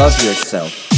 Love yourself.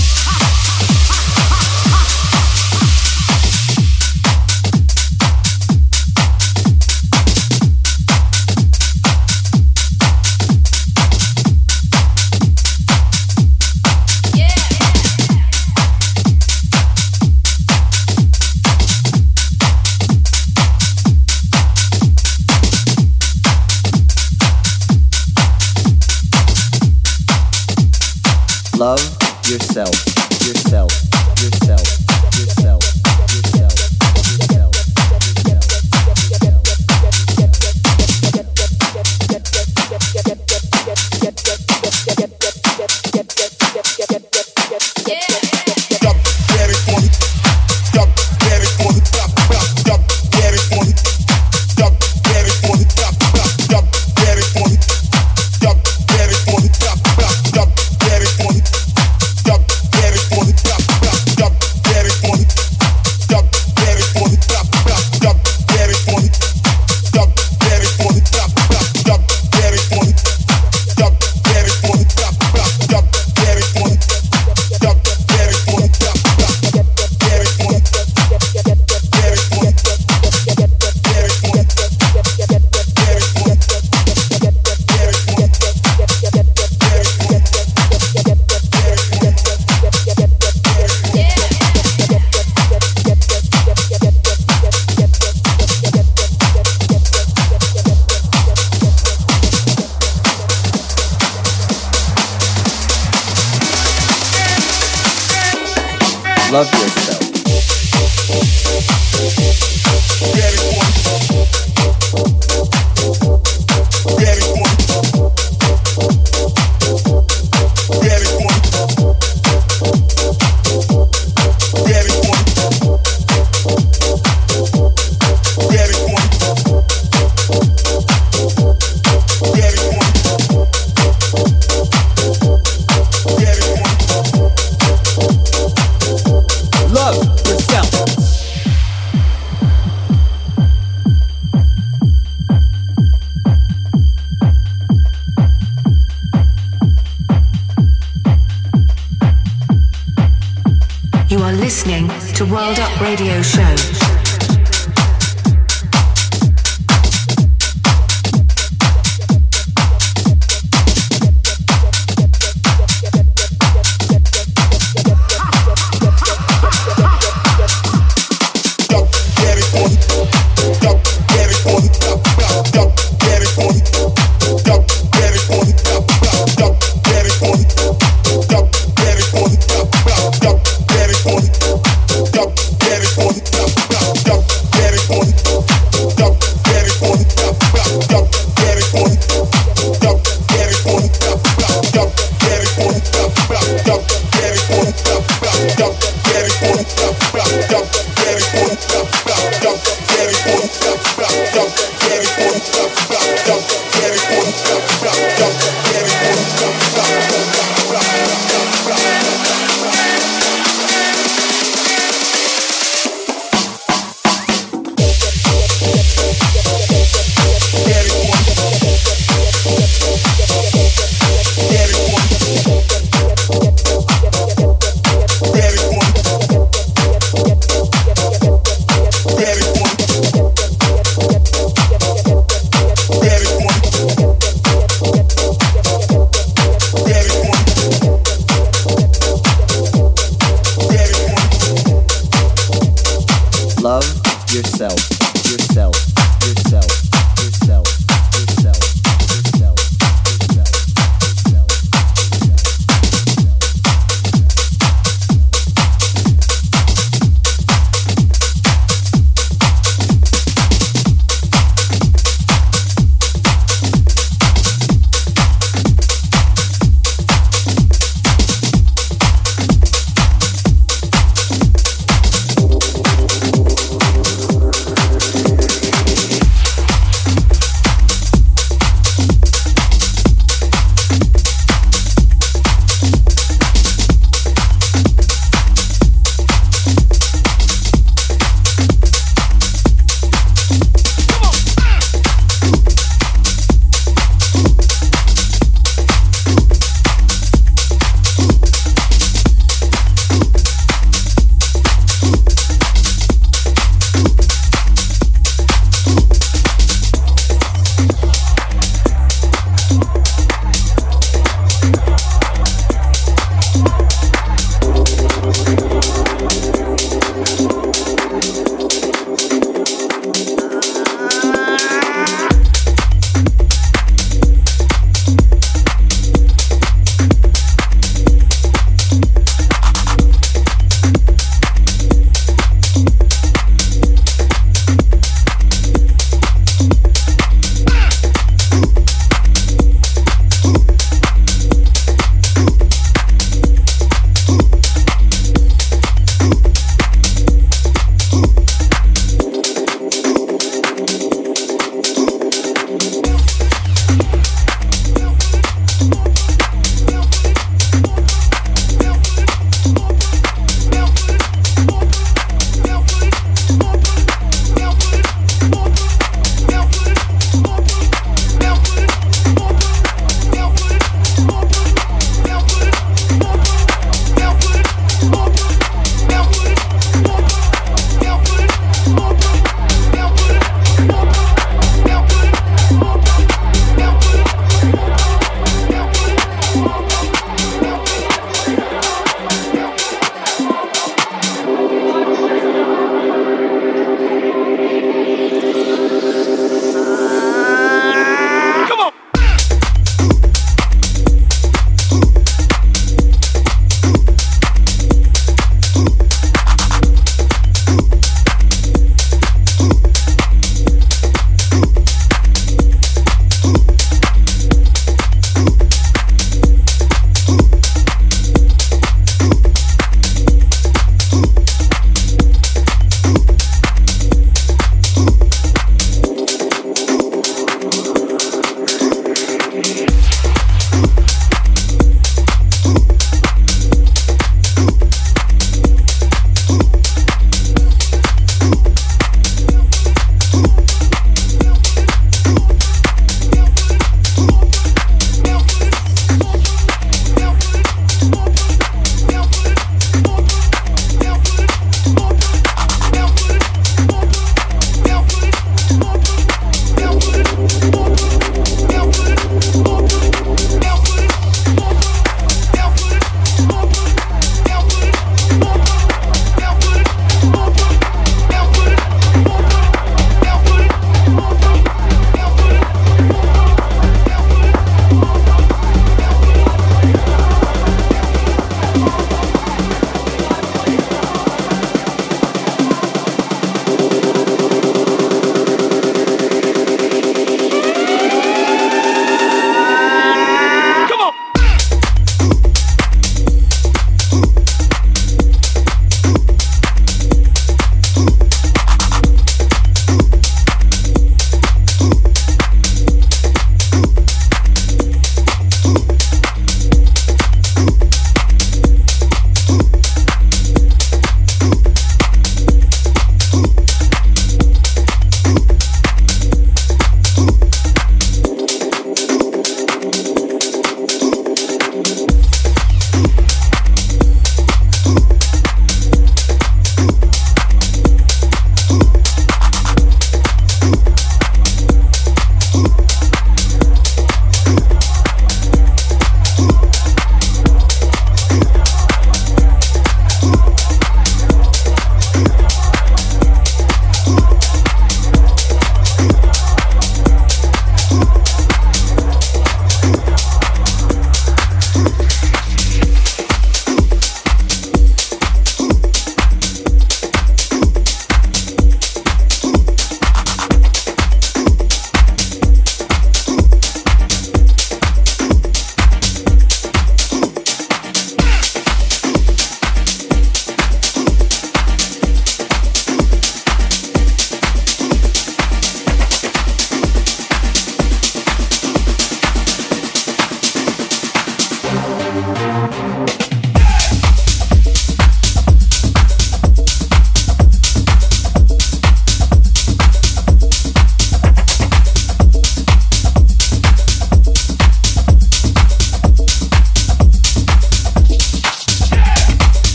Get Radio on,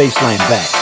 baseline back.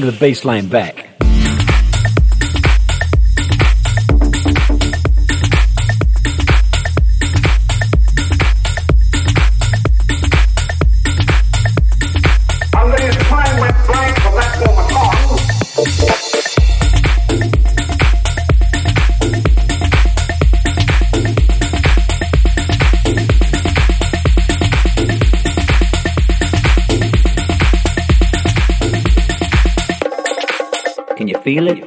Bring the baseline back. Feel